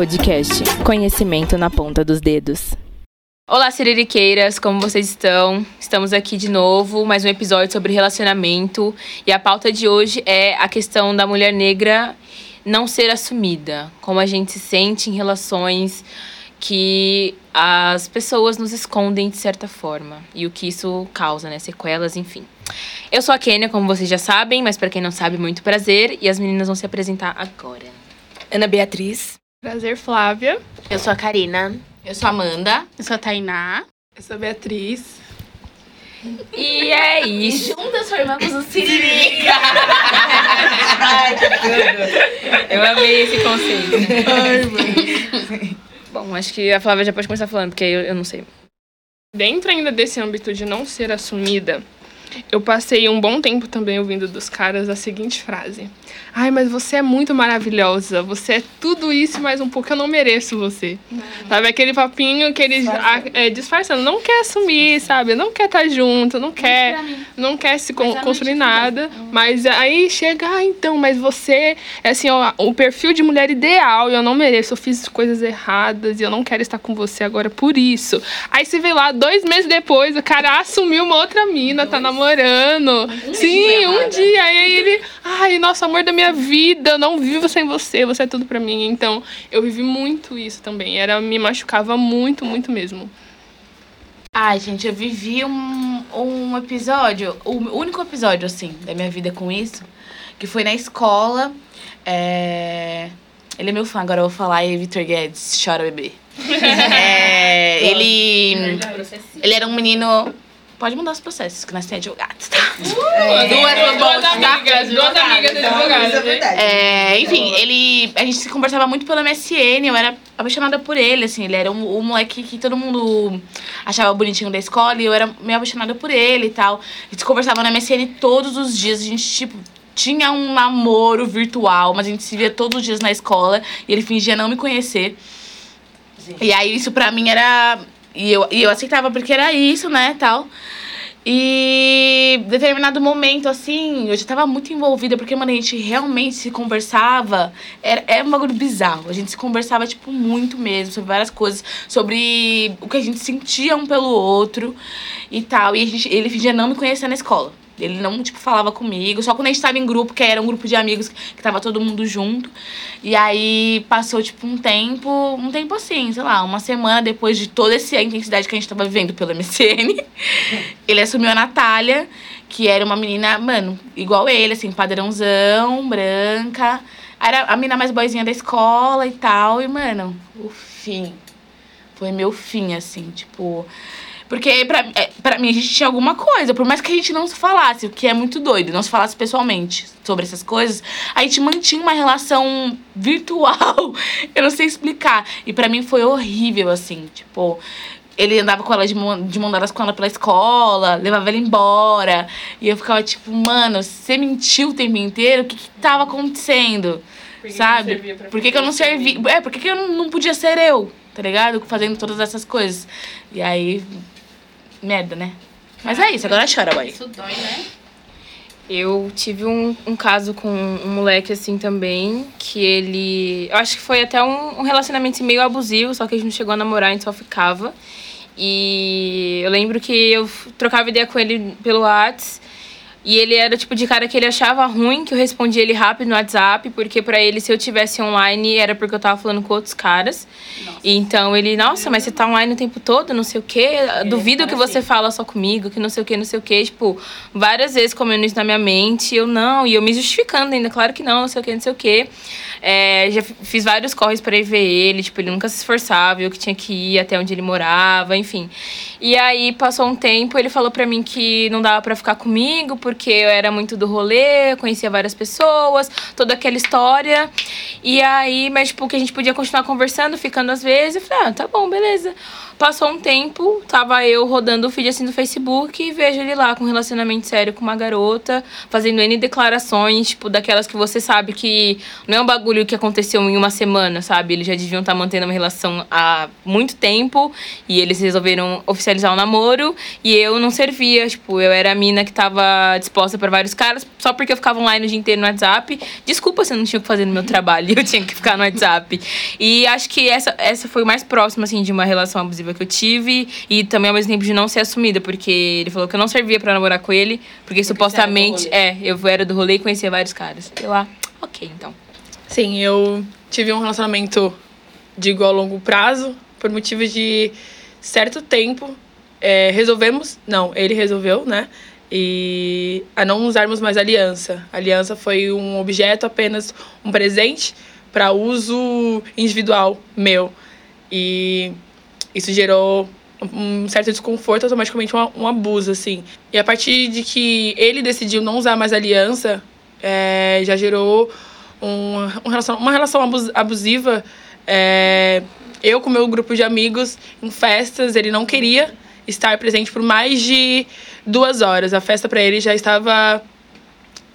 Podcast. Conhecimento na ponta dos dedos. Olá, siririqueiras, como vocês estão? Estamos aqui de novo, mais um episódio sobre relacionamento. E a pauta de hoje é a questão da mulher negra não ser assumida. Como a gente se sente em relações que as pessoas nos escondem de certa forma. E o que isso causa, né? Sequelas, enfim. Eu sou a Kênia, como vocês já sabem, mas para quem não sabe, muito prazer. E as meninas vão se apresentar agora. Ana Beatriz. Prazer, Flávia. Eu sou a Karina. Eu sou a Amanda. Eu sou a Tainá. Eu sou a Beatriz. E é isso. E juntas formamos o Siririca. Ai, que tudo. Eu amei esse conceito. Ai, mano. Bom, acho que a Flávia já pode começar falando, porque eu, eu não sei. Dentro ainda desse âmbito de não ser assumida, eu passei um bom tempo também ouvindo dos caras a seguinte frase: Ai, mas você é muito maravilhosa, você é tudo isso mais um pouco, eu não mereço você. Não. Sabe, aquele papinho que eles disfarçando. É, disfarçando, não quer assumir, sabe, não quer estar tá junto, não quer, não quer se con construir nada, mas aí chega, ah, então, mas você é assim, ó, o perfil de mulher ideal e eu não mereço, eu fiz coisas erradas e eu não quero estar com você agora por isso. Aí você vê lá, dois meses depois, o cara assumiu uma outra mina, tá namorando namorando. Um Sim, dia, um dia. Aí ele, ai, nosso amor da minha vida, eu não vivo sem você, você é tudo para mim. Então, eu vivi muito isso também. Era me machucava muito, muito mesmo. Ai, gente, eu vivi um, um episódio, o único episódio, assim, da minha vida com isso, que foi na escola. É... Ele é meu fã, agora eu vou falar, e Vitor Guedes, chora bebê. é, ele, ele era um menino Pode mudar os processos, que nós temos advogados, tá? Uh, duas, duas amigas, duas amigas advogadas. Né? É, enfim, ele. A gente se conversava muito pelo MSN, eu era apaixonada por ele, assim, ele era um, um moleque que todo mundo achava bonitinho da escola e eu era meio apaixonada por ele e tal. A gente conversava no MSN todos os dias, a gente, tipo, tinha um namoro virtual, mas a gente se via todos os dias na escola e ele fingia não me conhecer. Sim. E aí isso pra mim era e eu, e eu aceitava porque era isso, né, tal. E determinado momento, assim, eu já tava muito envolvida, porque, mano, a gente realmente se conversava. Era, era um bagulho bizarro. A gente se conversava, tipo, muito mesmo, sobre várias coisas, sobre o que a gente sentia um pelo outro e tal. E a gente, ele fingia não me conhecer na escola. Ele não, tipo, falava comigo. Só quando a gente tava em grupo, que era um grupo de amigos que tava todo mundo junto. E aí passou, tipo, um tempo, um tempo assim, sei lá, uma semana depois de toda essa intensidade que a gente tava vivendo pelo MCN. ele assumiu a Natália, que era uma menina, mano, igual ele, assim, padrãozão, branca. Era a menina mais boizinha da escola e tal. E, mano, o fim. Foi meu fim, assim, tipo. Porque pra, é, pra mim a gente tinha alguma coisa, por mais que a gente não se falasse, o que é muito doido, não se falasse pessoalmente sobre essas coisas, a gente mantinha uma relação virtual. Eu não sei explicar. E para mim foi horrível, assim, tipo ele andava com ela de, mão, de mão dadas com ela pela escola, levava ela embora. E eu ficava tipo, mano, você mentiu o tempo inteiro? O que, que tava acontecendo? Por que sabe? Que por que, que eu não servi? É, por que, que eu não podia ser eu? Tá ligado? Fazendo todas essas coisas. E aí merda, né? Mas é isso, agora chora, boy. Isso dói, né? Eu tive um, um caso com um moleque assim também, que ele. Eu acho que foi até um, um relacionamento meio abusivo, só que a gente não chegou a namorar, a gente só ficava. E eu lembro que eu trocava ideia com ele pelo WhatsApp. E ele era tipo de cara que ele achava ruim que eu respondia ele rápido no WhatsApp, porque para ele, se eu tivesse online, era porque eu tava falando com outros caras. Nossa. Então ele, nossa, mas você tá online o tempo todo, não sei o quê. Ele Duvido que você assim. fala só comigo, que não sei o quê, não sei o quê. Tipo, várias vezes comendo isso na minha mente, eu não, e eu me justificando ainda, claro que não, não sei o quê, não sei o quê. É, já fiz vários corres para ir ver ele, tipo, ele nunca se esforçava, eu que tinha que ir até onde ele morava, enfim. E aí passou um tempo, ele falou para mim que não dava para ficar comigo, porque eu era muito do rolê, conhecia várias pessoas, toda aquela história. E aí, mas tipo, que a gente podia continuar conversando, ficando às vezes. Eu falei, ah, tá bom, beleza. Passou um tempo, tava eu rodando o feed assim do Facebook e vejo ele lá com um relacionamento sério com uma garota, fazendo N declarações, tipo, daquelas que você sabe que não é um bagulho que aconteceu em uma semana, sabe? Eles já deviam estar mantendo uma relação há muito tempo e eles resolveram oficializar o namoro e eu não servia, tipo, eu era a mina que tava disposta para vários caras só porque eu ficava online o dia inteiro no WhatsApp. Desculpa se eu não tinha o que fazer no meu trabalho, eu tinha que ficar no WhatsApp. E acho que essa, essa foi mais próximo, assim, de uma relação abusiva que eu tive e também ao mesmo tempo de não ser assumida, porque ele falou que eu não servia para namorar com ele, porque, porque supostamente, é, eu era do rolê e conhecia vários caras. Eu lá, ok, então. Sim, eu tive um relacionamento, digo, a longo prazo, por motivos de certo tempo. É, resolvemos, não, ele resolveu, né? E a não usarmos mais aliança. A aliança foi um objeto, apenas um presente para uso individual meu. E isso gerou um certo desconforto, automaticamente um, um abuso, assim. E a partir de que ele decidiu não usar mais aliança, é, já gerou um, um relação, uma relação abusiva. É, eu com meu grupo de amigos em festas, ele não queria estar presente por mais de duas horas. A festa para ele já estava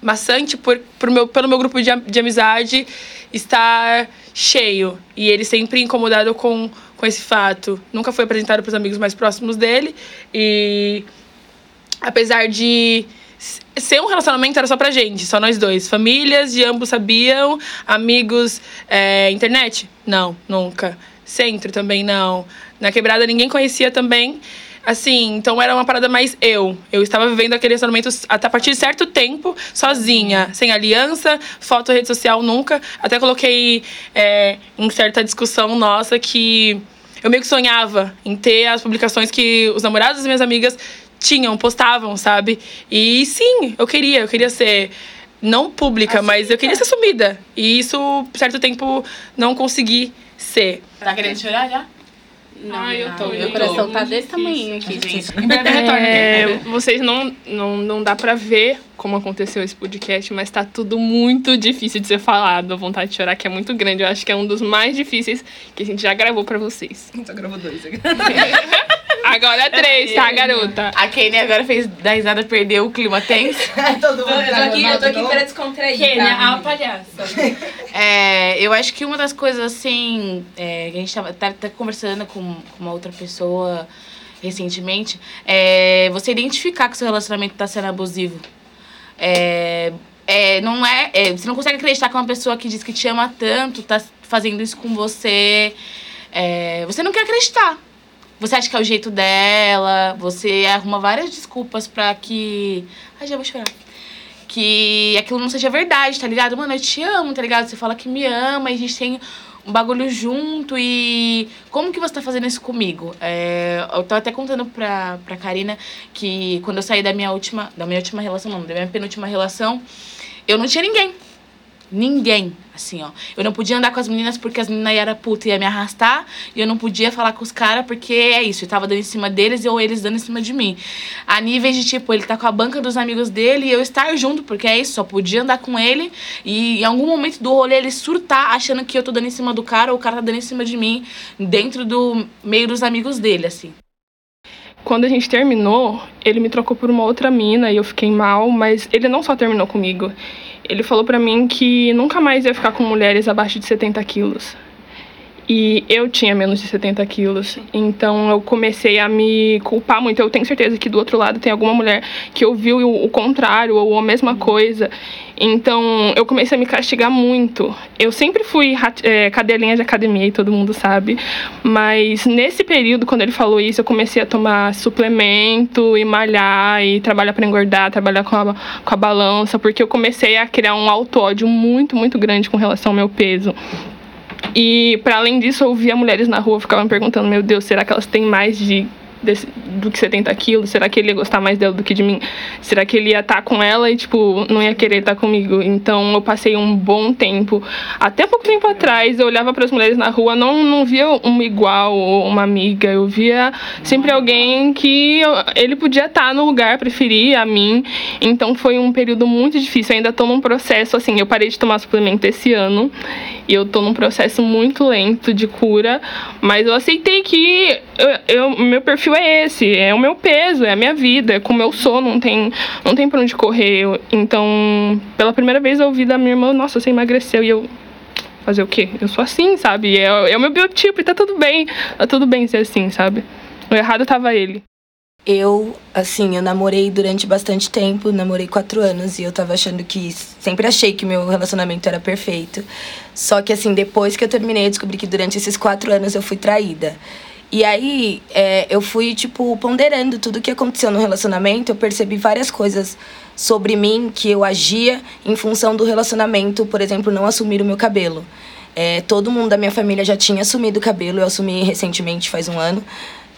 maçante por, por meu, pelo meu grupo de, de amizade estar cheio. E ele sempre incomodado com, com esse fato. Nunca foi apresentado para os amigos mais próximos dele. E apesar de ser um relacionamento era só pra gente, só nós dois. Famílias de ambos sabiam, amigos, é, internet? Não, nunca. Centro também não. Na quebrada ninguém conhecia também. Assim, então era uma parada mais eu. Eu estava vivendo aquele relacionamento até a partir de certo tempo, sozinha, sem aliança, foto, rede social nunca. Até coloquei é, em certa discussão nossa que eu meio que sonhava em ter as publicações que os namorados das minhas amigas tinham, postavam, sabe? E sim, eu queria, eu queria ser não pública, mas eu queria ser sumida. E isso, por certo tempo, não consegui ser. Tá querendo chorar já? Não, Ai, eu tô. Meu coração tá desse tamanho aqui, gente. É, vocês não, não, não dá pra ver como aconteceu esse podcast, mas tá tudo muito difícil de ser falado. A vontade de chorar que é muito grande. Eu acho que é um dos mais difíceis que a gente já gravou pra vocês. Só gravou dois. Agora é três, tá, garota? A Kenia agora fez da risada, perdeu o clima tenso. Todo mundo eu tô aqui, eu tô aqui pra descontrair. Kenia, tá? a palhaça. É, eu acho que uma das coisas, assim, é, que a gente tava, tá, tá conversando com, com uma outra pessoa recentemente, é você identificar que seu relacionamento tá sendo abusivo. É, é, não é, é, Você não consegue acreditar que uma pessoa que diz que te ama tanto tá fazendo isso com você. É, você não quer acreditar. Você acha que é o jeito dela, você arruma várias desculpas pra que. Ai, já vou chorar. Que aquilo não seja verdade, tá ligado? Mano, eu te amo, tá ligado? Você fala que me ama e a gente tem um bagulho junto e como que você tá fazendo isso comigo? É, eu tô até contando pra, pra Karina que quando eu saí da minha última, da minha última relação, não, da minha penúltima relação, eu não tinha ninguém. Ninguém, assim, ó. Eu não podia andar com as meninas porque as meninas eram puta e ia me arrastar. E eu não podia falar com os caras porque é isso. Eu tava dando em cima deles ou eles dando em cima de mim. A nível de, tipo, ele tá com a banca dos amigos dele e eu estar junto, porque é isso. Só podia andar com ele e em algum momento do rolê ele surtar achando que eu tô dando em cima do cara ou o cara tá dando em cima de mim dentro do meio dos amigos dele, assim. Quando a gente terminou, ele me trocou por uma outra mina e eu fiquei mal, mas ele não só terminou comigo ele falou para mim que nunca mais ia ficar com mulheres abaixo de 70 quilos. E eu tinha menos de 70 quilos. Então eu comecei a me culpar muito. Eu tenho certeza que do outro lado tem alguma mulher que ouviu o, contrário ou a mesma coisa. Então eu comecei a me castigar muito. Eu sempre fui é, cadelinha de academia e todo mundo sabe. Mas nesse período, quando ele falou isso, eu comecei a tomar suplemento e malhar e trabalhar para engordar, trabalhar com a, com a balança, porque eu comecei a criar um auto-ódio muito, muito grande com relação ao meu peso. E para além disso, eu via mulheres na rua, ficavam perguntando: meu Deus, será que elas têm mais de desse, do que 70 quilos? Será que ele ia gostar mais dela do que de mim? Será que ele ia estar tá com ela e, tipo, não ia querer estar tá comigo? Então eu passei um bom tempo. Até pouco tempo atrás, eu olhava para as mulheres na rua, não, não via uma igual ou uma amiga. Eu via sempre alguém que eu, ele podia estar tá no lugar, preferir a mim. Então foi um período muito difícil. Eu ainda estou num processo, assim, eu parei de tomar suplemento esse ano e eu estou num processo muito lento de cura, mas eu aceitei que eu, eu, meu perfil é esse, é o meu peso, é a minha vida, é como eu sou, não tem, não tem pra onde correr. Então, pela primeira vez eu ouvi da minha irmã, nossa, você emagreceu, e eu. Fazer o quê? Eu sou assim, sabe? É, é o meu biotipo e tá tudo bem. Tá tudo bem ser assim, sabe? O errado tava ele. Eu, assim, eu namorei durante bastante tempo, namorei quatro anos e eu tava achando que. Sempre achei que meu relacionamento era perfeito. Só que, assim, depois que eu terminei, eu descobri que durante esses quatro anos eu fui traída. E aí é, eu fui, tipo, ponderando tudo que aconteceu no relacionamento. Eu percebi várias coisas sobre mim que eu agia em função do relacionamento, por exemplo, não assumir o meu cabelo. É, todo mundo da minha família já tinha assumido o cabelo, eu assumi recentemente, faz um ano.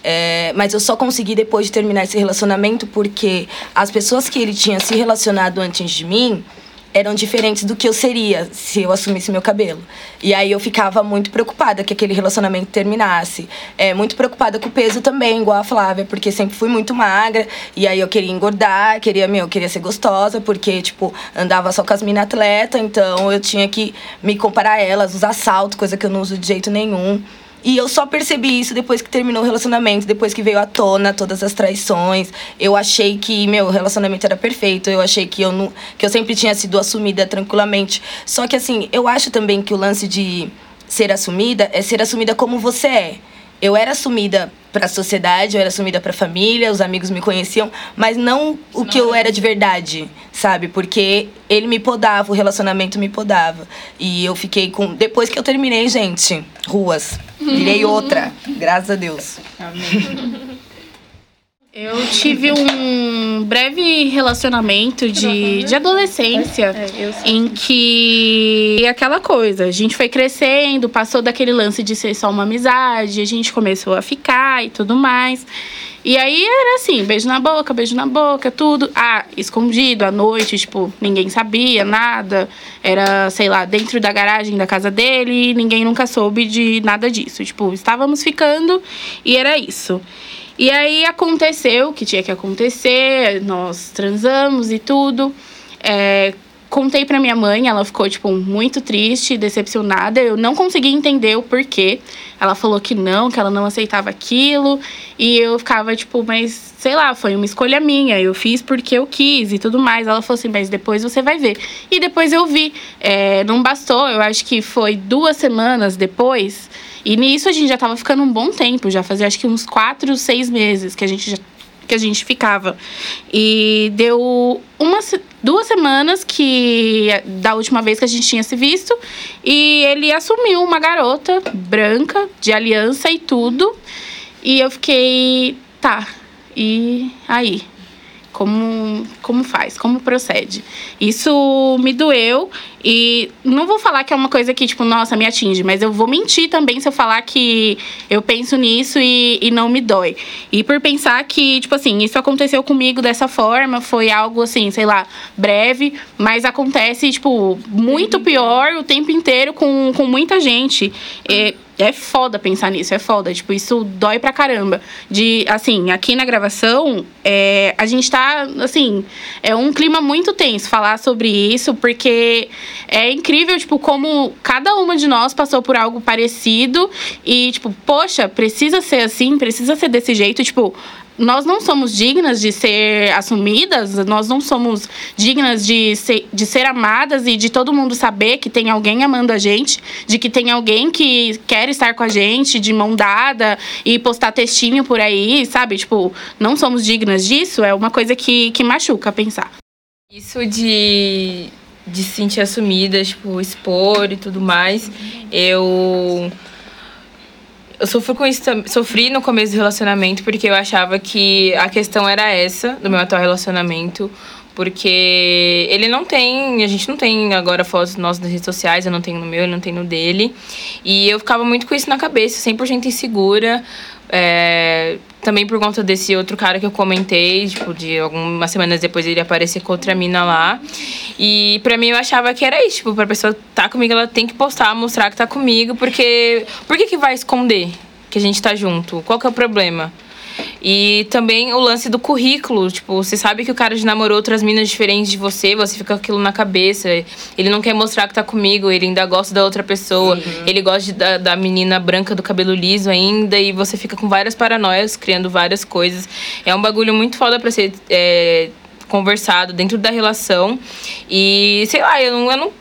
É, mas eu só consegui depois de terminar esse relacionamento porque as pessoas que ele tinha se relacionado antes de mim eram diferentes do que eu seria se eu assumisse meu cabelo. E aí eu ficava muito preocupada que aquele relacionamento terminasse. É, muito preocupada com o peso também, igual a Flávia, porque sempre fui muito magra. E aí eu queria engordar, queria, meu, queria ser gostosa, porque, tipo, andava só com as minas atleta, então eu tinha que me comparar a elas, usar salto, coisa que eu não uso de jeito nenhum. E eu só percebi isso depois que terminou o relacionamento, depois que veio à tona todas as traições. Eu achei que meu relacionamento era perfeito, eu achei que eu não, que eu sempre tinha sido assumida tranquilamente. Só que assim, eu acho também que o lance de ser assumida é ser assumida como você é eu era assumida para a sociedade, eu era assumida para a família, os amigos me conheciam, mas não o que eu era de verdade, sabe? Porque ele me podava, o relacionamento me podava. E eu fiquei com. Depois que eu terminei, gente, ruas. Virei outra, graças a Deus. Amém. Eu tive um breve relacionamento de, de adolescência é, em que aquela coisa, a gente foi crescendo, passou daquele lance de ser só uma amizade, a gente começou a ficar e tudo mais. E aí era assim, beijo na boca, beijo na boca, tudo. Ah, escondido à noite, tipo, ninguém sabia nada. Era, sei lá, dentro da garagem da casa dele, ninguém nunca soube de nada disso. Tipo, estávamos ficando e era isso. E aí aconteceu o que tinha que acontecer, nós transamos e tudo. É, contei pra minha mãe, ela ficou, tipo, muito triste, decepcionada. Eu não consegui entender o porquê. Ela falou que não, que ela não aceitava aquilo. E eu ficava, tipo, mas sei lá, foi uma escolha minha. Eu fiz porque eu quis e tudo mais. Ela falou assim, mas depois você vai ver. E depois eu vi. É, não bastou, eu acho que foi duas semanas depois e nisso a gente já tava ficando um bom tempo, já fazia acho que uns quatro, seis meses que a gente já, que a gente ficava. E deu uma, duas semanas que da última vez que a gente tinha se visto e ele assumiu uma garota branca de aliança e tudo. E eu fiquei, tá. E aí, como, como faz, como procede. Isso me doeu e não vou falar que é uma coisa que, tipo, nossa, me atinge, mas eu vou mentir também se eu falar que eu penso nisso e, e não me dói. E por pensar que, tipo assim, isso aconteceu comigo dessa forma, foi algo assim, sei lá, breve, mas acontece, tipo, muito pior o tempo inteiro com, com muita gente. E, é foda pensar nisso, é foda. Tipo, isso dói pra caramba. De, assim, aqui na gravação, é, a gente tá, assim, é um clima muito tenso falar sobre isso, porque é incrível, tipo, como cada uma de nós passou por algo parecido e, tipo, poxa, precisa ser assim, precisa ser desse jeito. Tipo, nós não somos dignas de ser assumidas, nós não somos dignas de ser, de ser amadas e de todo mundo saber que tem alguém amando a gente, de que tem alguém que quer estar com a gente de mão dada e postar textinho por aí, sabe? Tipo, não somos dignas disso, é uma coisa que, que machuca pensar. Isso de, de se sentir assumida, tipo, expor e tudo mais, eu eu sofri com isso, sofri no começo do relacionamento porque eu achava que a questão era essa do meu atual relacionamento, porque ele não tem, a gente não tem agora fotos nossas nas redes sociais, eu não tenho no meu, ele não tem no dele. E eu ficava muito com isso na cabeça, 100% insegura, É, também por conta desse outro cara que eu comentei, tipo, de algumas semanas depois ele aparecer com outra mina lá. E pra mim eu achava que era isso, tipo, pra pessoa tá comigo, ela tem que postar, mostrar que tá comigo, porque. Por que, que vai esconder que a gente tá junto? Qual que é o problema? E também o lance do currículo. Tipo, você sabe que o cara já namorou outras minas diferentes de você, você fica com aquilo na cabeça. Ele não quer mostrar que tá comigo, ele ainda gosta da outra pessoa. Uhum. Ele gosta de, da, da menina branca do cabelo liso ainda. E você fica com várias paranoias, criando várias coisas. É um bagulho muito foda pra ser. É, conversado dentro da relação. E sei lá, eu não, eu não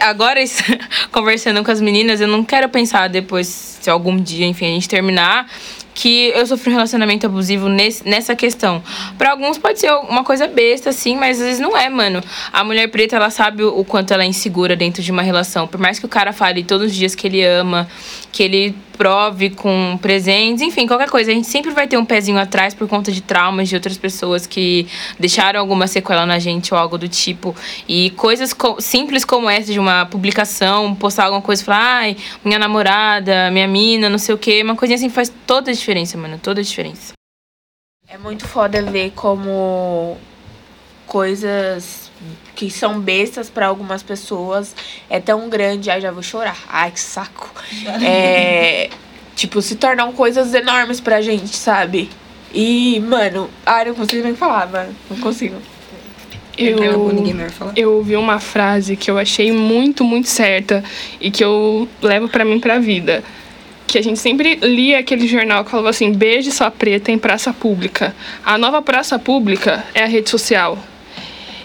agora conversando com as meninas, eu não quero pensar depois se algum dia, enfim, a gente terminar que eu sofri um relacionamento abusivo nesse, nessa questão. Para alguns pode ser uma coisa besta, assim, mas às vezes não é, mano. A mulher preta, ela sabe o quanto ela é insegura dentro de uma relação. Por mais que o cara fale todos os dias que ele ama, que ele prove com presentes, enfim, qualquer coisa. A gente sempre vai ter um pezinho atrás por conta de traumas de outras pessoas que deixaram alguma sequela na gente ou algo do tipo. E coisas co simples como essa de uma publicação, postar alguma coisa e falar, ai, minha namorada, minha mina, não sei o quê, uma coisinha assim faz toda diferença, mano, toda a diferença. É muito foda ver como coisas que são bestas para algumas pessoas é tão grande. Ai, já vou chorar. Ai, que saco. É. tipo, se tornam coisas enormes pra gente, sabe? E, mano, ai, não consigo nem falar, mano. Não consigo. Eu, eu ouvi uma frase que eu achei muito, muito certa e que eu levo para mim pra vida. Que a gente sempre lia aquele jornal que falava assim: beije sua preta em praça pública. A nova praça pública é a rede social.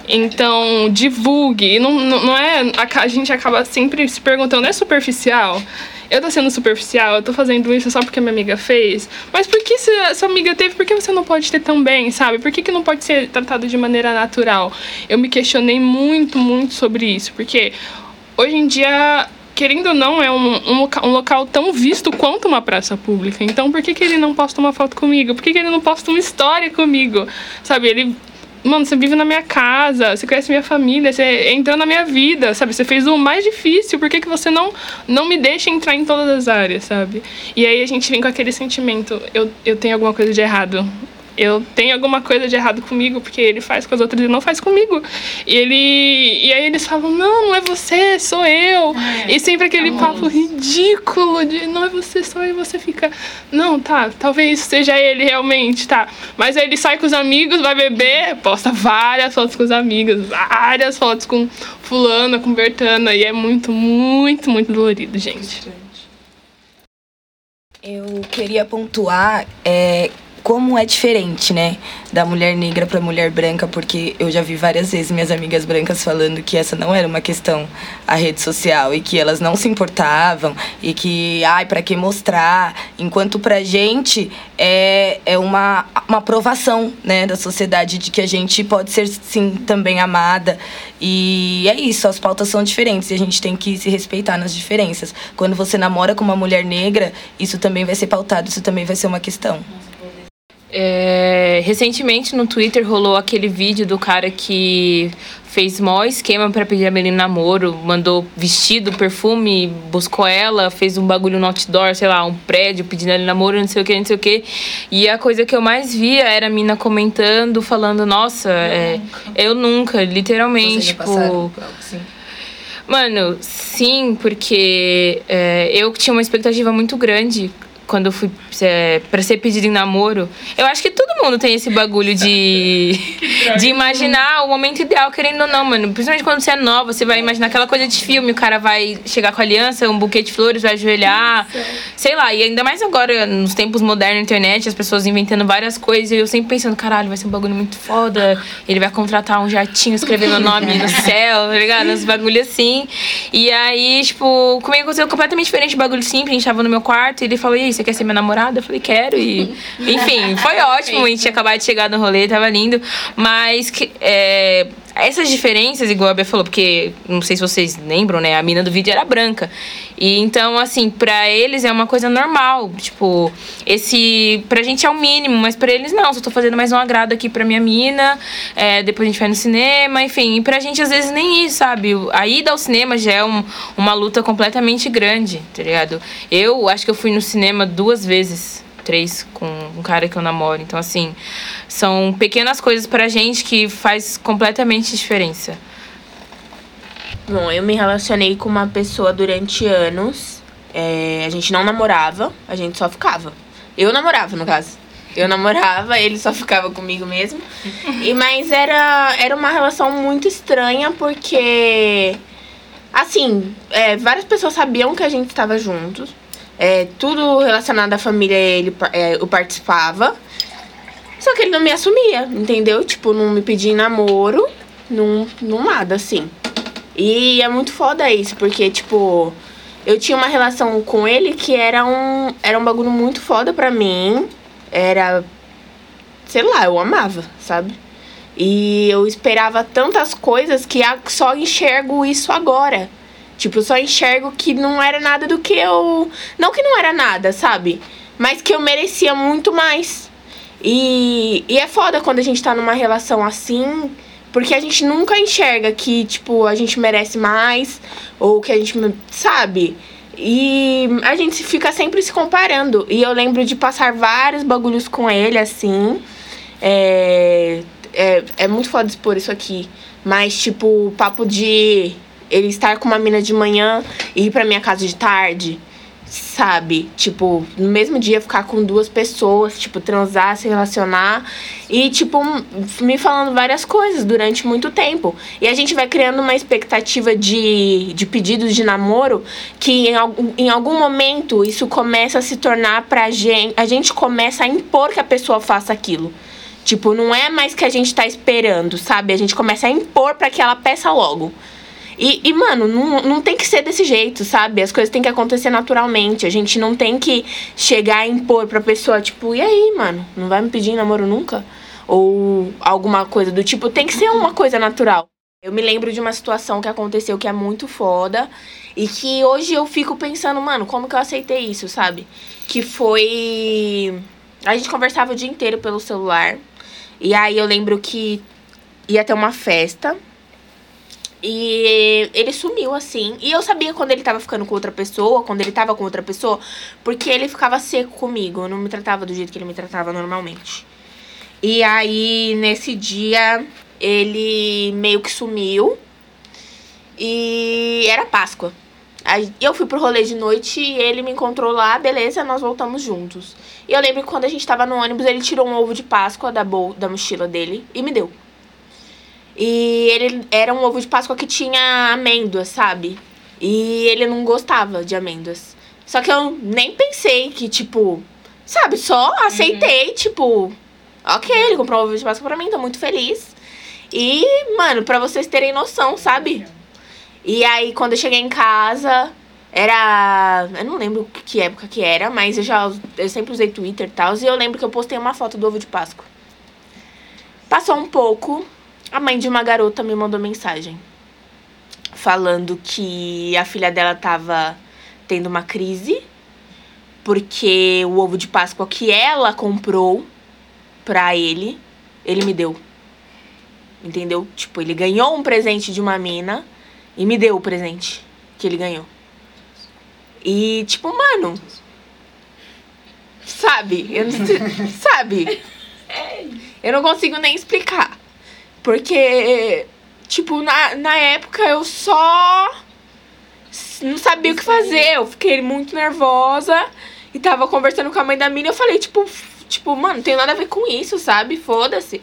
Então, divulgue. Não, não é. A, gente acaba sempre se perguntando, é superficial? Eu tô sendo superficial, eu tô fazendo isso só porque minha amiga fez. Mas por que se a sua amiga teve, por que você não pode ter também, sabe? Por que, que não pode ser tratado de maneira natural? Eu me questionei muito, muito sobre isso. Porque hoje em dia querendo ou não, é um, um, local, um, local tão visto quanto uma praça pública. Então, por que, que ele não posta uma foto comigo? Por que, que ele não posta uma história comigo? Sabe, ele Mano, você vive na minha casa, você conhece minha família, você entrou na minha vida, sabe? Você fez o mais difícil, por que, que você não, não me deixa entrar em todas as áreas, sabe? E aí a gente vem com aquele sentimento, eu, eu tenho alguma coisa de errado, eu tenho alguma coisa de errado comigo, porque ele faz com as outras e não faz comigo. E ele. E aí eles falam, não, não é você, sou eu. É, e sempre aquele nossa. papo ridículo de não é você, sou eu, e você fica. Não, tá, talvez seja ele realmente, tá. Mas aí ele sai com os amigos, vai beber, posta várias fotos com os amigos, várias fotos com fulana, com Bertana. E é muito, muito, muito dolorido, gente. Eu queria pontuar é, como é diferente, né? Da mulher negra para mulher branca, porque eu já vi várias vezes minhas amigas brancas falando que essa não era uma questão a rede social e que elas não se importavam e que, ai, para que mostrar? Enquanto pra gente é, é uma, uma aprovação, né, da sociedade de que a gente pode ser, sim, também amada. E é isso, as pautas são diferentes e a gente tem que se respeitar nas diferenças. Quando você namora com uma mulher negra, isso também vai ser pautado, isso também vai ser uma questão. É, recentemente no Twitter rolou aquele vídeo do cara que fez mó esquema para pedir a menina namoro, mandou vestido, perfume, buscou ela, fez um bagulho no outdoor, sei lá, um prédio pedindo ela namoro, não sei o que, não sei o que. E a coisa que eu mais via era a mina comentando, falando, nossa, eu, é, nunca. eu nunca, literalmente, tipo. Assim? Mano, sim, porque é, eu tinha uma expectativa muito grande quando eu fui é, para ser pedido em namoro, eu acho que todo mundo tem esse bagulho de, de imaginar o momento ideal, querendo ou não, mano. Principalmente quando você é nova, você vai imaginar aquela coisa de filme, o cara vai chegar com a aliança, um buquê de flores, vai ajoelhar, sei lá. E ainda mais agora, nos tempos modernos, internet, as pessoas inventando várias coisas, e eu sempre pensando, caralho, vai ser um bagulho muito foda. Ele vai contratar um jatinho, escrever meu nome no céu, tá ligado? Uns bagulho assim. E aí, tipo, comigo aconteceu completamente diferente, bagulho simples. A gente tava no meu quarto e ele falou, e aí, você quer ser minha namorada? Eu falei, quero. E, enfim, foi ótimo. A gente acabado de chegar no rolê, tava lindo. Mas que, é, essas diferenças, igual a Bia falou, porque não sei se vocês lembram, né? A mina do vídeo era branca. E então, assim, pra eles é uma coisa normal. Tipo, esse. Pra gente é o mínimo, mas pra eles não. Só tô fazendo mais um agrado aqui pra minha mina. É, depois a gente vai no cinema, enfim. E pra gente, às vezes, nem isso, sabe? A ida ao cinema já é um, uma luta completamente grande, tá ligado? Eu acho que eu fui no cinema duas vezes três com um cara que eu namoro. Então, assim, são pequenas coisas pra gente que faz completamente diferença. Bom, eu me relacionei com uma pessoa durante anos. É, a gente não namorava, a gente só ficava. Eu namorava, no caso. Eu namorava, ele só ficava comigo mesmo. E, mas era, era uma relação muito estranha, porque. Assim, é, várias pessoas sabiam que a gente estava juntos. É, tudo relacionado à família ele é, eu participava. Só que ele não me assumia, entendeu? Tipo, não me pedia namoro, não, não nada, assim. E é muito foda isso, porque, tipo, eu tinha uma relação com ele que era um, era um bagulho muito foda pra mim. Era. Sei lá, eu amava, sabe? E eu esperava tantas coisas que só enxergo isso agora. Tipo, só enxergo que não era nada do que eu. Não que não era nada, sabe? Mas que eu merecia muito mais. E, e é foda quando a gente tá numa relação assim, porque a gente nunca enxerga que, tipo, a gente merece mais, ou que a gente. Sabe? E a gente fica sempre se comparando. E eu lembro de passar vários bagulhos com ele, assim. É, é, é muito foda expor isso aqui. Mas, tipo, papo de ele estar com uma mina de manhã e ir pra minha casa de tarde, sabe? Tipo, no mesmo dia ficar com duas pessoas, tipo, transar, se relacionar e, tipo, me falando várias coisas durante muito tempo. E a gente vai criando uma expectativa de, de pedidos de namoro que em algum, em algum momento isso começa a se tornar pra gente. A gente começa a impor que a pessoa faça aquilo. Tipo, não é mais que a gente tá esperando, sabe? A gente começa a impor para que ela peça logo. E, e, mano, não, não tem que ser desse jeito, sabe? As coisas têm que acontecer naturalmente. A gente não tem que chegar e impor pra pessoa, tipo, e aí, mano? Não vai me pedir namoro nunca? Ou alguma coisa do tipo. Tem que ser uma coisa natural. Eu me lembro de uma situação que aconteceu que é muito foda. E que hoje eu fico pensando, mano, como que eu aceitei isso, sabe? Que foi. A gente conversava o dia inteiro pelo celular. E aí eu lembro que ia ter uma festa e ele sumiu, assim. E eu sabia quando ele tava ficando com outra pessoa, quando ele tava com outra pessoa, porque ele ficava seco comigo. Não me tratava do jeito que ele me tratava normalmente. E aí, nesse dia, ele meio que sumiu. E era Páscoa. Aí eu fui pro rolê de noite e ele me encontrou lá, beleza, nós voltamos juntos. E eu lembro que quando a gente tava no ônibus, ele tirou um ovo de Páscoa da, bol da mochila dele e me deu. E ele era um ovo de Páscoa que tinha amêndoas, sabe? E ele não gostava de amêndoas. Só que eu nem pensei que, tipo, sabe, só aceitei, uhum. tipo, ok, ele comprou um ovo de Páscoa pra mim, tô muito feliz. E, mano, pra vocês terem noção, sabe? E aí, quando eu cheguei em casa, era. Eu não lembro que época que era, mas eu já. Eu sempre usei Twitter e tal. E eu lembro que eu postei uma foto do ovo de Páscoa. Passou um pouco, a mãe de uma garota me mandou mensagem falando que a filha dela tava tendo uma crise porque o ovo de Páscoa que ela comprou pra ele, ele me deu. Entendeu? Tipo, ele ganhou um presente de uma mina e me deu o presente que ele ganhou. E, tipo, mano. Sabe? Eu não sabe? Eu não consigo nem explicar. Porque, tipo, na, na época eu só não sabia o que fazer. Eu fiquei muito nervosa e tava conversando com a mãe da mina. Eu falei, tipo, tipo, mano, não tem nada a ver com isso, sabe? Foda-se.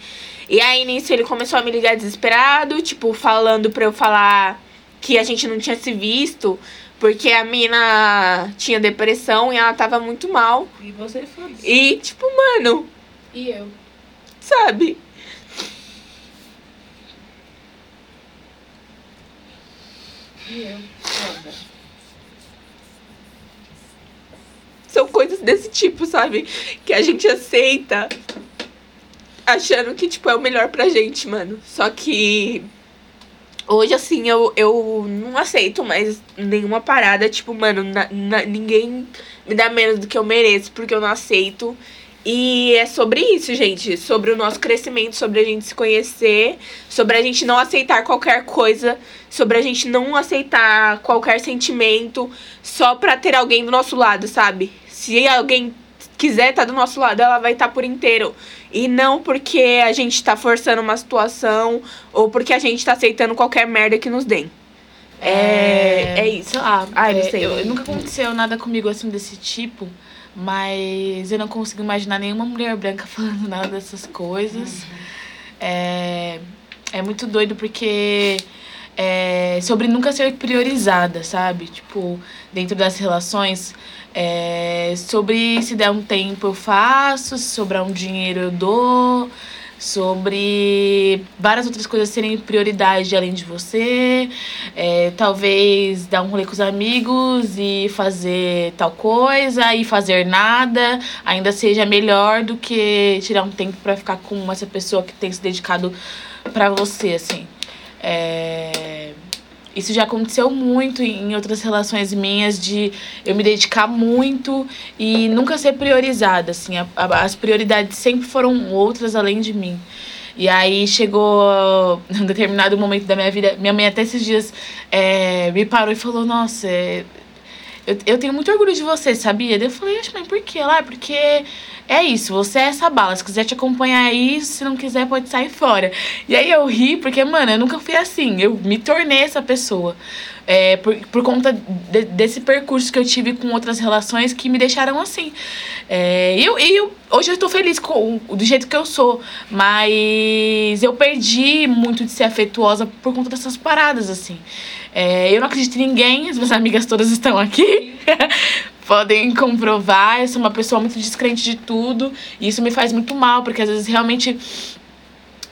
E aí, nisso, ele começou a me ligar desesperado, tipo, falando pra eu falar que a gente não tinha se visto, porque a mina tinha depressão e ela tava muito mal. E você foda E, tipo, mano. E eu? Sabe? São coisas desse tipo, sabe? Que a gente aceita achando que, tipo, é o melhor pra gente, mano. Só que hoje, assim, eu, eu não aceito mais nenhuma parada. Tipo, mano, na, na, ninguém me dá menos do que eu mereço, porque eu não aceito. E é sobre isso, gente. Sobre o nosso crescimento, sobre a gente se conhecer, sobre a gente não aceitar qualquer coisa, sobre a gente não aceitar qualquer sentimento só pra ter alguém do nosso lado, sabe? Se alguém quiser estar do nosso lado, ela vai estar por inteiro. E não porque a gente tá forçando uma situação ou porque a gente tá aceitando qualquer merda que nos deem. É, é isso. Ah, Ai, não é, sei. eu- nunca aconteceu nada comigo assim desse tipo, mas eu não consigo imaginar nenhuma mulher branca falando nada dessas coisas. É, é muito doido porque é sobre nunca ser priorizada, sabe? Tipo, dentro das relações, é, sobre se der um tempo eu faço, se sobrar um dinheiro eu dou, sobre várias outras coisas serem prioridade além de você, é, talvez dar um rolê com os amigos e fazer tal coisa e fazer nada ainda seja melhor do que tirar um tempo pra ficar com essa pessoa que tem se dedicado pra você, assim. É, Isso já aconteceu muito em outras relações minhas de eu me dedicar muito e nunca ser priorizada, assim. A- a- as prioridades sempre foram outras além de mim. E aí chegou um determinado momento da minha vida, minha mãe até esses dias é, me parou e falou, nossa, eu, eu tenho muito orgulho de você, sabia? Daí eu falei, "Oxe, mãe, por quê? Lá, "É porque é isso, você é essa bala. Se quiser te acompanhar isso, se não quiser, pode sair fora. E aí eu ri, porque, mano, eu nunca fui assim. Eu me tornei essa pessoa. É, por, por conta de- desse percurso que eu tive com outras relações que me deixaram assim. É, eu, eu, hoje eu tô feliz com, do jeito que eu sou, mas eu perdi muito de ser afetuosa por conta dessas paradas, assim. É, eu não acredito em ninguém, as minhas amigas todas estão aqui. Podem comprovar, eu sou uma pessoa muito descrente de tudo. E isso me faz muito mal, porque às vezes realmente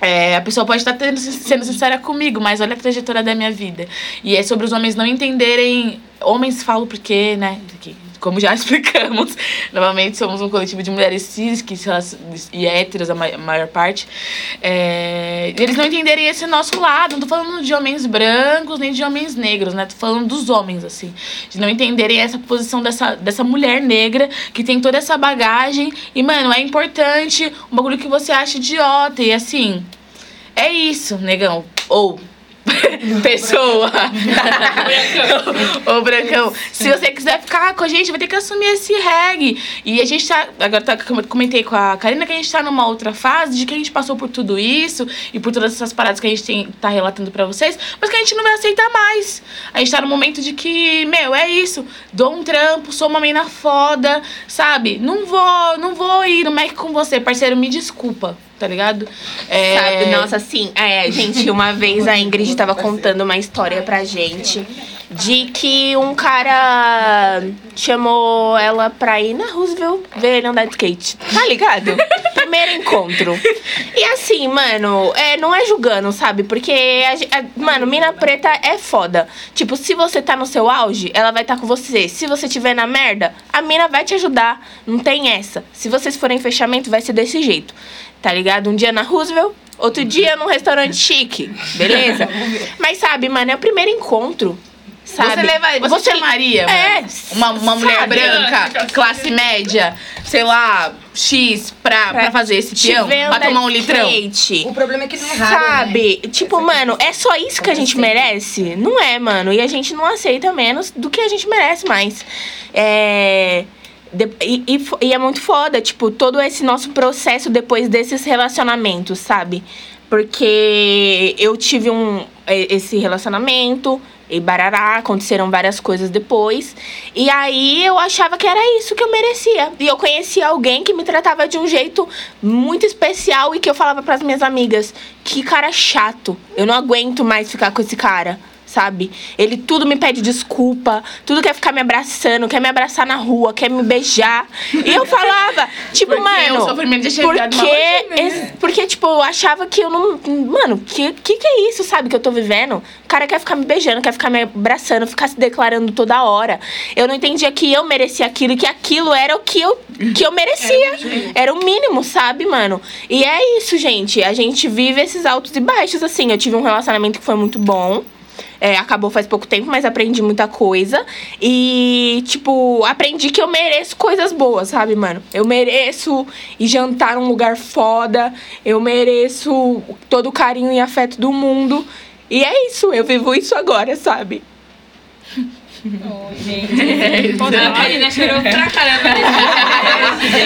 é, a pessoa pode estar tendo- sendo sincera comigo, mas olha a trajetória da minha vida. E é sobre os homens não entenderem. Homens falo porque, né? Como já explicamos, normalmente somos um coletivo de mulheres cis que e héteros, a ma- maior parte. É, eles não entenderem esse nosso lado. Não tô falando de homens brancos nem de homens negros, né? Tô falando dos homens, assim. De não entenderem essa posição dessa, dessa mulher negra que tem toda essa bagagem. E, mano, é importante um bagulho que você acha idiota. E assim, é isso, negão. Ou. Pessoa. Ô, Brancão. Se você quiser ficar com a gente, vai ter que assumir esse reggae. E a gente tá. Agora tá, comentei com a Karina que a gente tá numa outra fase de que a gente passou por tudo isso e por todas essas paradas que a gente tem, tá relatando pra vocês, mas que a gente não vai aceitar mais. A gente tá no momento de que, meu, é isso. Dou um trampo, sou uma mina foda, sabe? Não vou, não vou ir no Mac com você, parceiro, me desculpa. Tá ligado? É... Sabe, nossa, assim, é, gente, uma vez a Ingrid tava contando uma história pra gente de que um cara chamou ela pra ir na Roosevelt ver ele andar de skate. Tá ligado? Primeiro encontro. E assim, mano, é, não é julgando, sabe? Porque, a a- mano, mina preta é foda. Tipo, se você tá no seu auge, ela vai estar tá com você. Se você tiver na merda, a mina vai te ajudar. Não tem essa. Se vocês forem em fechamento, vai ser desse jeito. Tá ligado? Um dia na Roosevelt, outro dia num restaurante chique. Beleza? Mas sabe, mano, é o primeiro encontro. Sabe? Você, leva, você, chamaria É, mano, uma, uma mulher sabe? branca, classe média, sei lá, X, pra, pra fazer esse peão? Pra tomar um litrão? skate. O problema é que não é raro, né? Sabe? Tipo, mano, é só isso que a gente merece? Não é, mano. E a gente não aceita menos do que a gente merece mais. É. de- e, e e é muito foda, tipo, todo esse nosso processo depois desses relacionamentos, sabe? Porque eu tive um esse relacionamento e barará, aconteceram várias coisas depois. E aí eu achava que era isso que eu merecia. E eu conhecia alguém que me tratava de um jeito muito especial e que eu falava pras minhas amigas: que cara chato. Eu não aguento mais ficar com esse cara. Sabe? Ele tudo me pede desculpa, tudo quer ficar me abraçando, quer me abraçar na rua, quer me beijar. E eu falava, tipo, Porque mano. porque, esse- porque, tipo, eu achava que eu não. Mano, que, que que é isso, sabe? Que eu tô vivendo? O cara quer ficar me beijando, quer ficar me abraçando, ficar se declarando toda hora. Eu não entendia que eu merecia aquilo e que aquilo era o que eu, que eu merecia. Era o mínimo, sabe, mano? E é isso, gente. A gente vive esses altos e baixos, assim. Eu tive um relacionamento que foi muito bom. É, acabou faz pouco tempo, mas aprendi muita coisa. E, tipo, aprendi que eu mereço coisas boas, sabe, mano? Eu mereço ir jantar num lugar foda. Eu mereço todo o carinho e afeto do mundo. E é isso, eu vivo isso agora, sabe? A Karina chorou pra caramba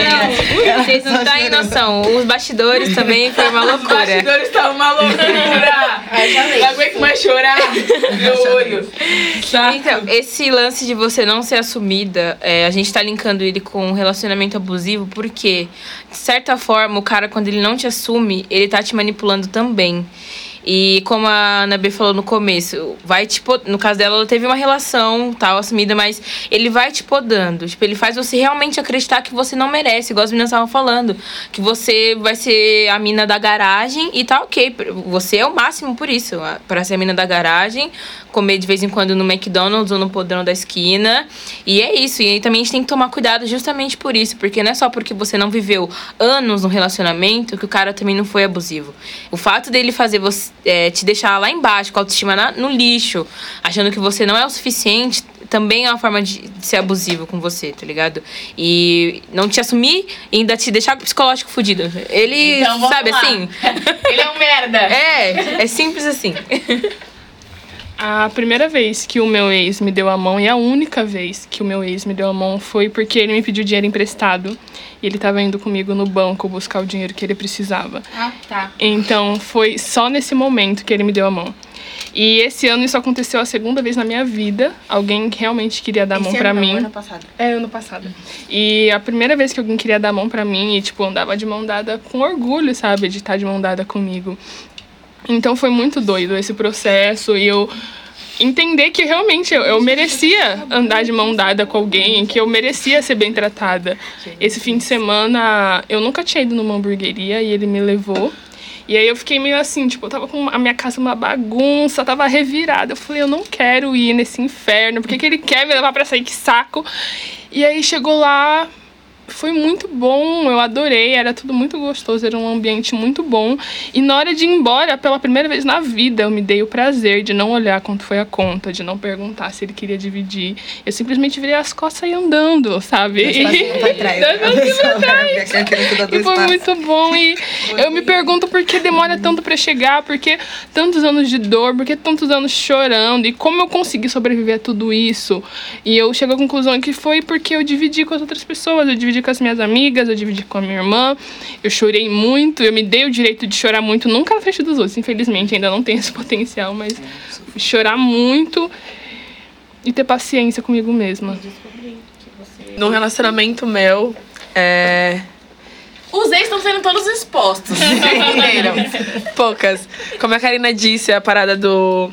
Não, Vocês não têm noção. Os bastidores também foi uma loucura. Os bastidores estavam uma loucura. Não aguento mais chorar. Meu olho. Tá. Então, esse lance de você não ser assumida, é, a gente tá linkando ele com um relacionamento abusivo, porque, de certa forma, o cara, quando ele não te assume, ele tá te manipulando também. E como a Ana B falou no começo, vai te pod... no caso dela, ela teve uma relação tal assumida, mas ele vai te podando. Tipo, ele faz você realmente acreditar que você não merece, igual as meninas estavam falando, que você vai ser a mina da garagem e tá OK, você é o máximo por isso, para ser a mina da garagem, comer de vez em quando no McDonald's ou no podrão da esquina. E é isso. E aí também a gente tem que tomar cuidado justamente por isso, porque não é só porque você não viveu anos no relacionamento que o cara também não foi abusivo. O fato dele fazer você é, te deixar lá embaixo, com a autoestima na, no lixo, achando que você não é o suficiente, também é uma forma de, de, ser abusivo com você, tá ligado? E não te assumir e ainda te deixar psicológico fudido. Ele, então, sabe lá. assim? Ele é um merda. É, é simples assim. A primeira vez que o meu ex me deu a mão e a única vez que o meu ex me deu a mão foi porque ele me pediu dinheiro emprestado e ele estava indo comigo no banco buscar o dinheiro que ele precisava. Ah, tá. Então foi só nesse momento que ele me deu a mão. E esse ano isso aconteceu a segunda vez na minha vida. Alguém realmente queria dar a mão Esse pra ano, mim. Ano passado. É, ano passado. E a primeira vez que alguém queria dar a mão pra mim e, tipo, andava de mão dada com orgulho, sabe? De estar de mão dada comigo. Então foi muito doido esse processo e eu entender que realmente eu, eu merecia andar de mão dada com alguém, que eu merecia ser bem tratada. Esse fim de semana eu nunca tinha ido numa hamburgueria e ele me levou. E aí eu fiquei meio assim, tipo, eu tava com a minha casa uma bagunça, tava revirada. Eu falei, eu não quero ir nesse inferno, por que, que ele quer me levar pra sair? Que saco! E aí chegou lá, foi muito bom, eu adorei, era tudo muito gostoso, era um ambiente muito bom. E na hora de ir embora, pela primeira vez na vida, eu me dei o prazer de não olhar quanto foi a conta, de não perguntar se ele queria dividir. Eu simplesmente virei as costas e andando, sabe? Passinhos pra trás. Pra dá E foi muito bom. E eu me pergunto por que demora tanto pra chegar, por que tantos anos de dor, por que tantos anos chorando, e como eu consegui sobreviver a tudo isso. E eu chego à conclusão que foi porque eu dividi com as outras pessoas, eu dividi com as minhas amigas, eu dividi com a minha irmã, eu chorei muito, eu me dei o direito de chorar muito, nunca na frente dos outros, infelizmente, ainda não tenho esse potencial, mas chorar muito e ter paciência comigo mesma. Num relacionamento meu, é. Os ex estão sendo todos expostos. Entenderam? Poucas. Como a Karina disse, a parada do.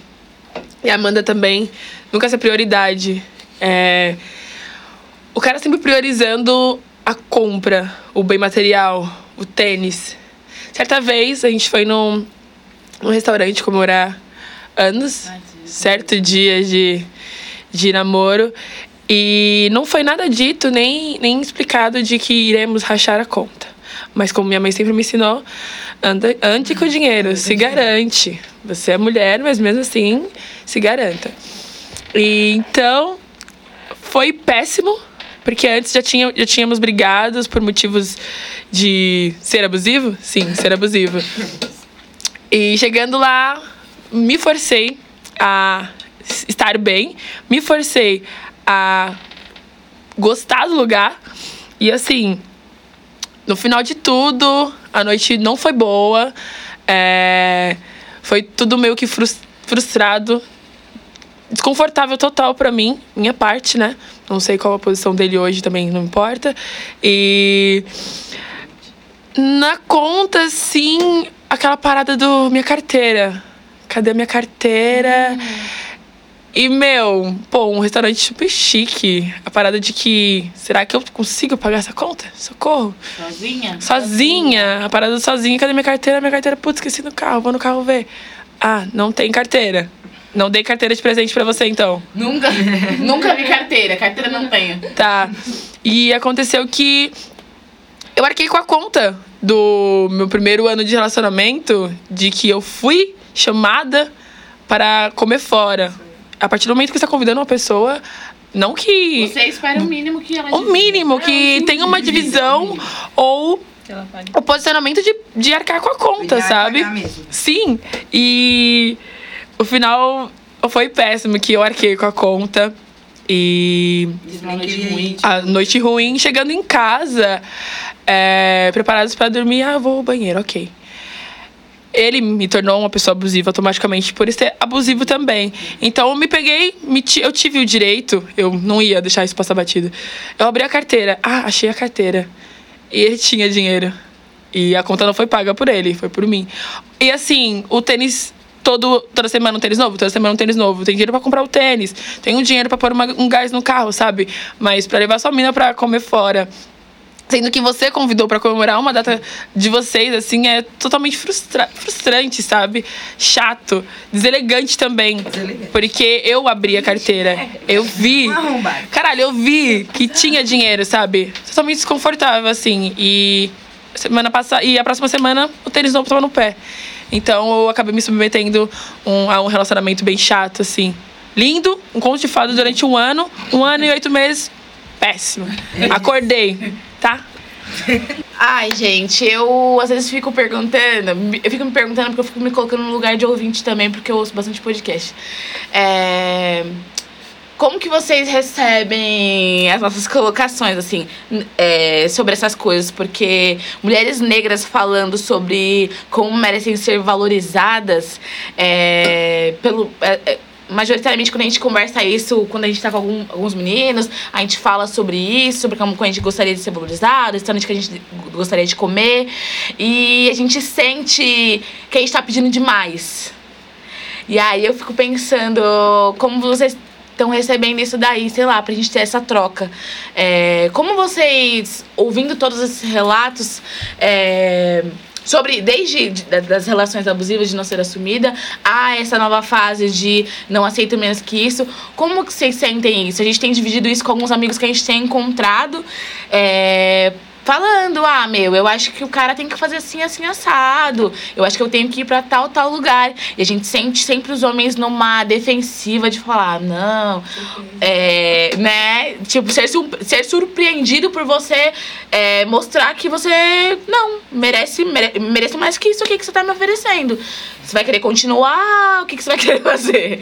E a Amanda também. Nunca ser prioridade. É... O cara sempre priorizando a compra, o bem material, o tênis. Certa vez a gente foi num, num restaurante comemorar anos, certo dia de, de namoro. E não foi nada dito, nem, nem explicado de que iremos rachar a conta. Mas como minha mãe sempre me ensinou, anda, ande com o dinheiro, se garante. Você é mulher, mas mesmo assim, se garanta. E então, foi péssimo, porque antes já, tinha, já tínhamos brigados por motivos de ser abusivo? Sim, ser abusivo. E chegando lá, me forcei a estar bem, me forcei a gostar do lugar. E assim, no final de tudo, a noite não foi boa. É, foi tudo meio que frus- frustrado. Desconfortável total pra mim, minha parte, né? Não sei qual a posição dele hoje também, não importa. E na conta, sim, aquela parada do minha carteira. Cadê a minha carteira? E, meu, pô, um restaurante super chique. A parada de que. Será que eu consigo pagar essa conta? Socorro. Sozinha? Sozinha. A parada sozinha. Cadê minha carteira? Minha carteira, putz, esqueci no carro. Vou no carro ver. Ah, não tem carteira. Não dei carteira de presente pra você, então. Nunca, nunca vi carteira. Carteira não tenho. Tá. E aconteceu que eu arquei com a conta do meu primeiro ano de relacionamento, de que eu fui chamada para comer fora. A partir do momento que você está convidando uma pessoa, não que. Você espera o mínimo que ela O mínimo, que tenha uma divisão ou o posicionamento de, de arcar com a conta, Cuidar sabe? Sim. E o final foi péssimo, que eu arquei com a conta. E Uma noite ruim. a noite ruim, chegando em casa, é, preparados pra dormir, ah, vou ao banheiro, ok. Ele me tornou uma pessoa abusiva automaticamente por ser abusivo também. Então eu me peguei, me eu tive o direito, eu não ia deixar isso passar batido. Eu abri a carteira, ah, achei a carteira. E ele tinha dinheiro. E a conta não foi paga por ele, foi por mim. E assim, o tênis. Todo, toda semana um tênis novo, toda semana um tênis novo. Tem dinheiro pra comprar o tênis, tem um dinheiro pra pôr uma- um gás no carro, sabe? Mas pra levar sua mina pra comer fora. Sendo que você convidou pra comemorar uma data de vocês, assim, é totalmente frustra frustrante, sabe? Chato, deselegante também. Porque eu abri a carteira, eu vi. Caralho, eu vi que tinha dinheiro, sabe? Totalmente desconfortável, assim. E semana passada. E a próxima semana o tênis novo tava no pé. Então eu acabei me submetendo um- a um relacionamento bem chato, assim. Lindo, um conto de fada durante um ano, um ano e oito meses. Péssimo. Acordei, tá? Ai, gente, eu às vezes fico perguntando, eu fico me perguntando porque eu fico me colocando no lugar de ouvinte também, porque eu ouço bastante podcast. É, Como que vocês recebem as nossas colocações, assim, é, sobre essas coisas? Porque mulheres negras falando sobre como merecem ser valorizadas é, pelo. é, é, majoritariamente quando a gente conversa isso, quando a gente tá com algum- alguns meninos, a gente fala sobre isso, sobre como como a gente gostaria de ser valorizado, restaurante que a gente gostaria de comer. E a gente sente que a gente tá pedindo demais. E aí eu fico pensando como vocês estão recebendo isso daí, sei lá, pra gente ter essa troca. É, como vocês, ouvindo todos esses relatos, é, sobre desde de- da- das relações abusivas de não ser assumida a essa nova fase de não aceito menos que isso, como que vocês sentem isso? A gente tem dividido isso com alguns amigos que a gente tem encontrado. é, Falando, ah, meu, eu acho que o cara tem que fazer assim, assim, assado. Eu acho que eu tenho que ir pra tal, tal lugar. E a gente sente sempre os homens numa defensiva de falar, não, é, né? Tipo, ser, ser surpreendido por você é, mostrar que você, não, merece, mere, merece mais que isso aqui que você tá me oferecendo. Você vai querer continuar? O que, que você vai querer fazer?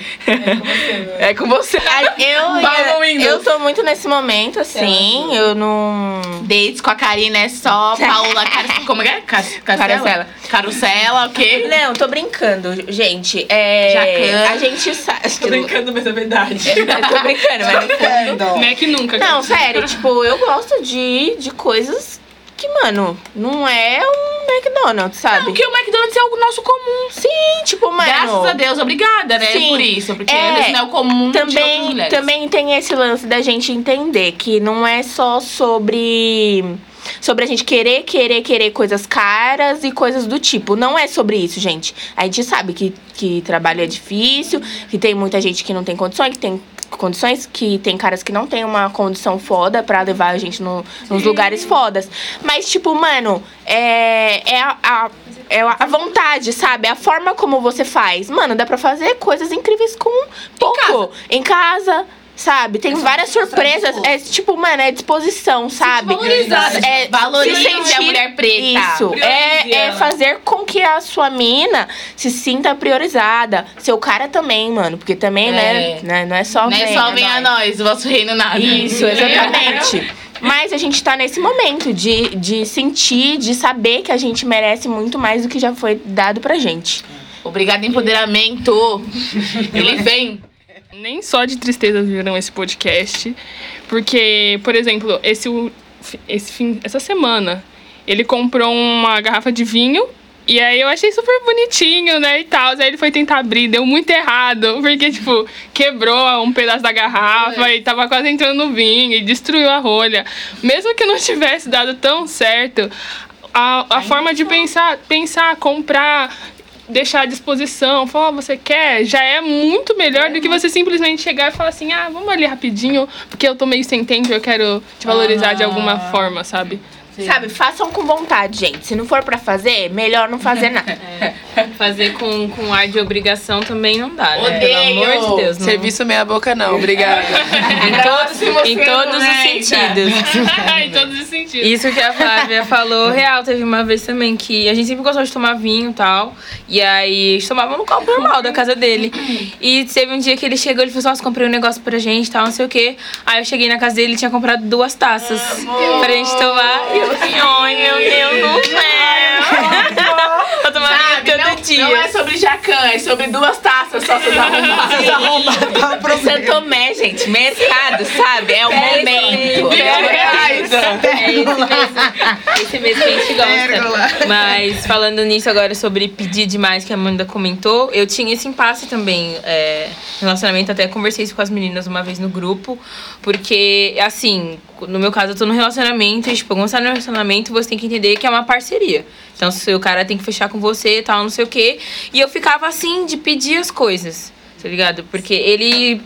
É com você. Eu, Vamos indo. eu tô muito nesse momento, assim. Eu não. Dates com a Karina é só Paula Car... Como é que é? Car... Carusela. Carusela, ok? Não, tô brincando, gente. É, Jacan. a gente sabe. Tô brincando, mas é verdade. tô brincando, mas no fundo. Mac nunca. Não, sério, tipo, eu gosto de, de coisas que, mano, não é um McDonald's, sabe? Porque o McDonald's é o nosso comum. Sim, tipo, mano. Graças a Deus, obrigada, né? Sim. Por isso. Porque É, não é o comum também, também tem esse lance da gente entender que não é só sobre sobre a gente querer, querer, querer coisas caras e coisas do tipo. Não é sobre isso, gente. A gente sabe que, que trabalho é difícil, que tem muita gente que não tem condições, que tem condições, que tem caras que não tem uma condição foda pra levar a gente no- nos lugares fodas. Mas, tipo, mano, é, é a, a- é a vontade, sabe? A forma como você faz. Mano, dá pra fazer coisas incríveis com pouco. Em casa. Sabe? Tem várias surpresas. É tipo, mano, é disposição, sabe? valorizada. É, Valorize se a sentir- mulher preta. Isso. É, é fazer com que a sua mina se sinta priorizada. Seu cara também, mano. Porque também, né, É. né? Não é só Não é vem só a vem a nós. nós, o vosso reino nada. Isso, exatamente. Mas a gente tá nesse momento de, de sentir, de saber que a gente merece muito mais do que já foi dado pra gente. Obrigada, empoderamento. Ele vem. Nem só de tristeza viram esse podcast, porque, por exemplo, esse, esse fim, essa semana, ele comprou uma garrafa de vinho e aí eu achei super bonitinho, né, e tal. Aí ele foi tentar abrir, deu muito errado, porque, tipo, quebrou um pedaço da garrafa e tava quase entrando no vinho e destruiu a rolha. Mesmo que não tivesse dado tão certo, a, a forma de pensar, pensar, comprar, deixar à disposição, falar, "Ah, você quer, já é muito melhor do que você simplesmente chegar e falar assim, ah, vamos ali rapidinho, porque eu tô meio sem tempo, eu quero te valorizar de alguma forma, sabe? Sabe, façam com vontade, gente. Se não for pra fazer, melhor não fazer nada. Fazer com, com ar de obrigação também não dá, né? Odeio! Pelo amor de Deus. Não. Serviço meia boca não, obrigada. Em todos, em todos os sentidos. em todos os sentidos. Isso que a Flávia falou, real, teve uma vez também que a gente sempre gostou de tomar vinho e tal. E aí a gente tomava no copo normal da casa dele. E teve um dia que ele chegou e falou: Nossa, comprei um negócio pra gente e tal, não sei o quê. Aí eu cheguei na casa dele e tinha comprado duas taças pra gente tomar. E eu ai meu Deus do céu. Eu tomava não, dia. não é sobre jacan, é sobre duas taças só seus arrombados. Santo Tomé, gente, mercado, sabe? É o momento. É esse mesmo. Esse mesmo que a gente gosta. Mas falando nisso agora sobre pedir demais, que a Amanda comentou, eu tinha esse impasse também. É, relacionamento, até conversei isso com as meninas uma vez no grupo. Porque, assim, no meu caso, eu tô no relacionamento, e, tipo, quando você tá no relacionamento, você tem que entender que é uma parceria. Então, se o cara tem que fechar com você e tal, não sei o quê. E eu ficava assim, de pedir as coisas. Tá ligado? Porque ele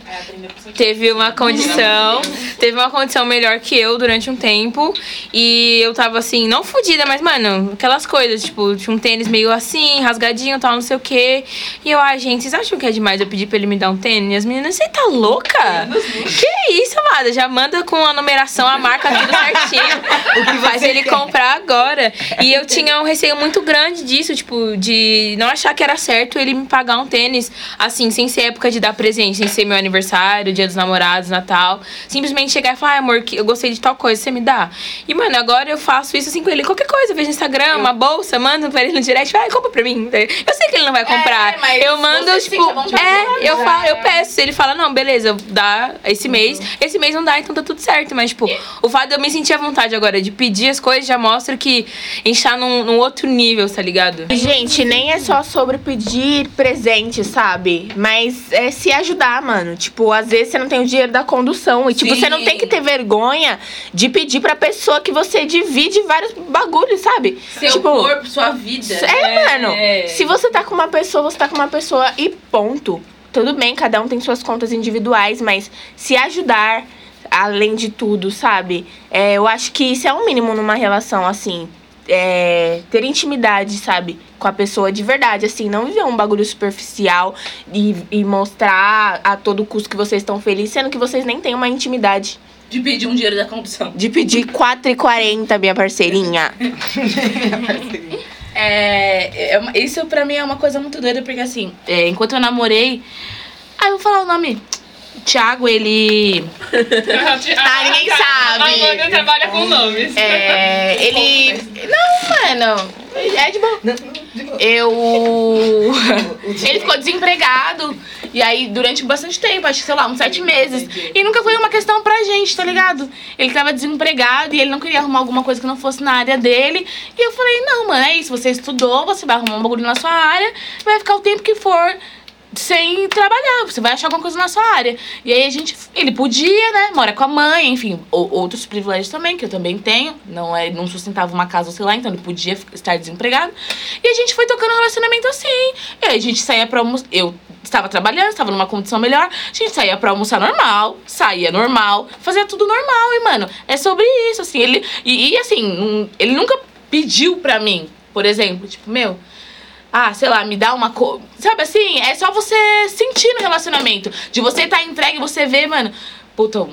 teve uma condição, teve uma condição melhor que eu durante um tempo. E eu tava assim, não fodida, mas, mano, aquelas coisas, tipo, tinha um tênis meio assim, rasgadinho tal, não sei o quê. E eu, ai, gente, vocês acham que é demais eu pedir pra ele me dar um tênis? E as meninas, você tá louca? Que isso, amada? Já manda com a numeração, a marca, tudo certinho. o que faz ele comprar agora. E eu tinha um receio muito grande disso, tipo, de não achar que era certo ele me pagar um tênis, assim, sem ser época de dar presente, sem ser meu aniversário, dia dos namorados, Natal. Simplesmente chegar e falar, ai, amor, que eu gostei de tal coisa, você me dá? E, mano, agora eu faço isso assim com ele. Qualquer coisa, vejo no Instagram, uma bolsa, mando pra ele no direct, vai, compra pra mim. Eu sei que ele não vai comprar. mas eu mando, você tipo, é, eu falo, eu peço. Ele fala, não, beleza, dá esse mês. Esse mês não dá, então tá tudo certo. Mas, tipo, o fato de eu me sentir à vontade agora de pedir as coisas já mostra que a gente tá num, num outro nível, tá ligado? Gente, nem é só sobre pedir presente, sabe? Mas é se ajudar, mano. Tipo, às vezes você não tem o dinheiro da condução. E, tipo, Sim. você não tem que ter vergonha de pedir pra pessoa que você divide vários bagulhos, sabe? Seu tipo, corpo, sua vida. É, mano. Se você tá com uma pessoa, você tá com uma pessoa e ponto. Tudo bem, cada um tem suas contas individuais, mas se ajudar, além de tudo, sabe? É, eu acho que isso é o mínimo numa relação, assim. É, ter intimidade, sabe? Com a pessoa de verdade, assim. Não viver um bagulho superficial e, e mostrar a todo custo que vocês estão felizes, sendo que vocês nem têm uma intimidade. De pedir um dinheiro da condução. De pedir 4,40, minha parceirinha. É, é uma- isso pra mim é uma coisa muito doida, porque assim, é, enquanto eu namorei. Ah, eu vou falar o nome. O Thiago, ele. ah, ninguém sabe. A Amanda trabalha com nomes. É, ele. Não, mano. É de boa. Eu. Ele ficou desempregado. E aí, durante bastante tempo, acho que, sei lá, uns sete meses. E nunca foi uma questão pra gente, tá ligado? Ele tava desempregado e ele não queria arrumar alguma coisa que não fosse na área dele. E eu falei, não, mano, é isso. Você estudou, você vai arrumar um bagulho na sua área, vai ficar o tempo que for sem trabalhar, você vai achar alguma coisa na sua área. E aí a gente, ele podia, né, mora com a mãe, enfim, ou, outros privilégios também, que eu também tenho, não é, não sustentava uma casa, sei lá, então ele podia estar desempregado. E a gente foi tocando um relacionamento assim. E aí a gente saía pra almoçar, eu estava trabalhando, estava numa condição melhor, a gente saía pra almoçar normal, saía normal, fazia tudo normal, e mano, é sobre isso, assim, ele, e, e assim, ele nunca pediu pra mim, por exemplo, tipo, meu, ah, sei lá, me dá uma coisa. Sabe assim? É só você sentir no relacionamento. De você tá entregue, você vê, mano. Puta,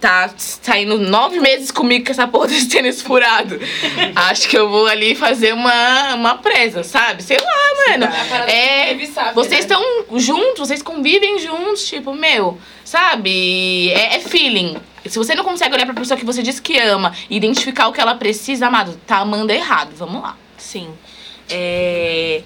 tá saindo nove meses comigo com essa porra desse tênis furado. Acho que eu vou ali fazer uma, uma presa, sabe? Sei lá, mano. É, vocês estão juntos, vocês convivem juntos, tipo, meu, sabe? É, é feeling. Se você não consegue olhar pra pessoa que você diz que ama e identificar o que ela precisa, amado, tá amando errado. Vamos lá. Sim. É.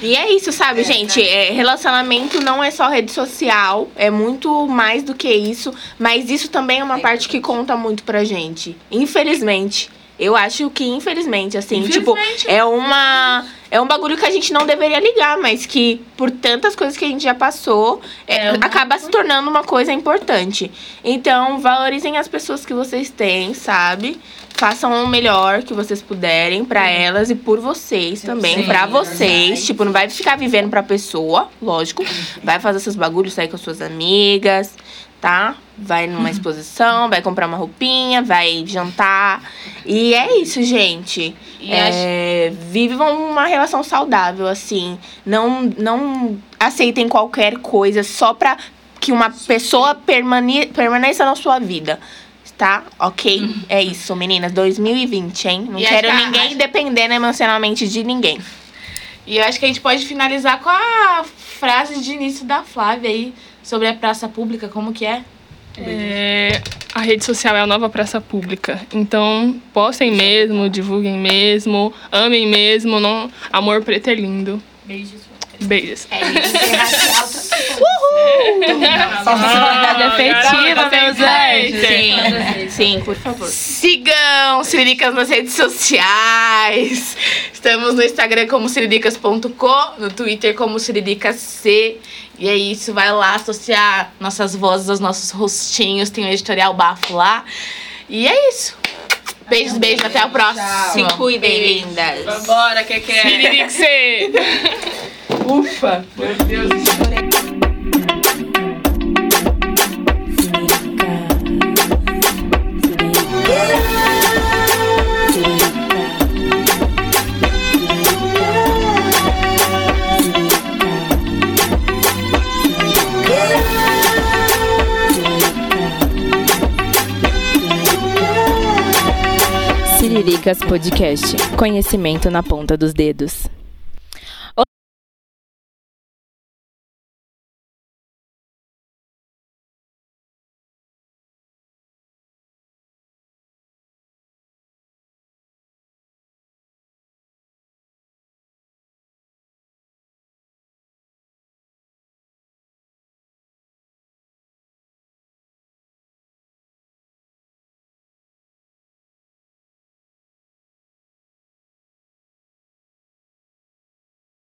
E é isso, sabe, gente? É, relacionamento não é só rede social, é muito mais do que isso, mas isso também é uma parte que conta muito pra gente. Infelizmente. Eu acho que, infelizmente, assim, tipo, é uma. É um bagulho que a gente não deveria ligar, mas que, por tantas coisas que a gente já passou, é, acaba se tornando uma coisa importante. Então, valorizem as pessoas que vocês têm, sabe? façam o melhor que vocês puderem pra elas e por vocês também, pra vocês. Tipo, não vai ficar vivendo pra pessoa, lógico. Vai fazer seus bagulhos, sair com suas amigas, tá? Vai numa exposição, vai comprar uma roupinha, vai jantar. E é isso, gente. É, Vivam uma relação saudável, assim. Não, não aceitem qualquer coisa só pra que uma pessoa permane permaneça na sua vida. Tá? Ok? É isso, meninas. 2020, hein? Não E quero ninguém dependendo emocionalmente de ninguém. E eu acho que a gente pode finalizar com a frase de início da Flávia aí sobre a praça pública, como que é? É, a rede social é a nova praça pública. Então, postem mesmo, divulguem mesmo, amem mesmo. Não... Amor preto é lindo. Beijos. Beijos. É isso. Sociedade afetiva, garota, meus tem anjos. Sim, sim, por favor. Sigam Siriricas nas redes sociais. Estamos no Instagram como siriricas.co, no Twitter como siriricasc. E é isso, vai lá associar nossas vozes aos nossos rostinhos. Tem o editorial bafo lá. E é isso. Beijos, beijos, até o próximo. Se cuidem, lindas. Bora, que que é? Ufa! Meu Deus. Siriricas Podcast. Conhecimento na ponta dos dedos.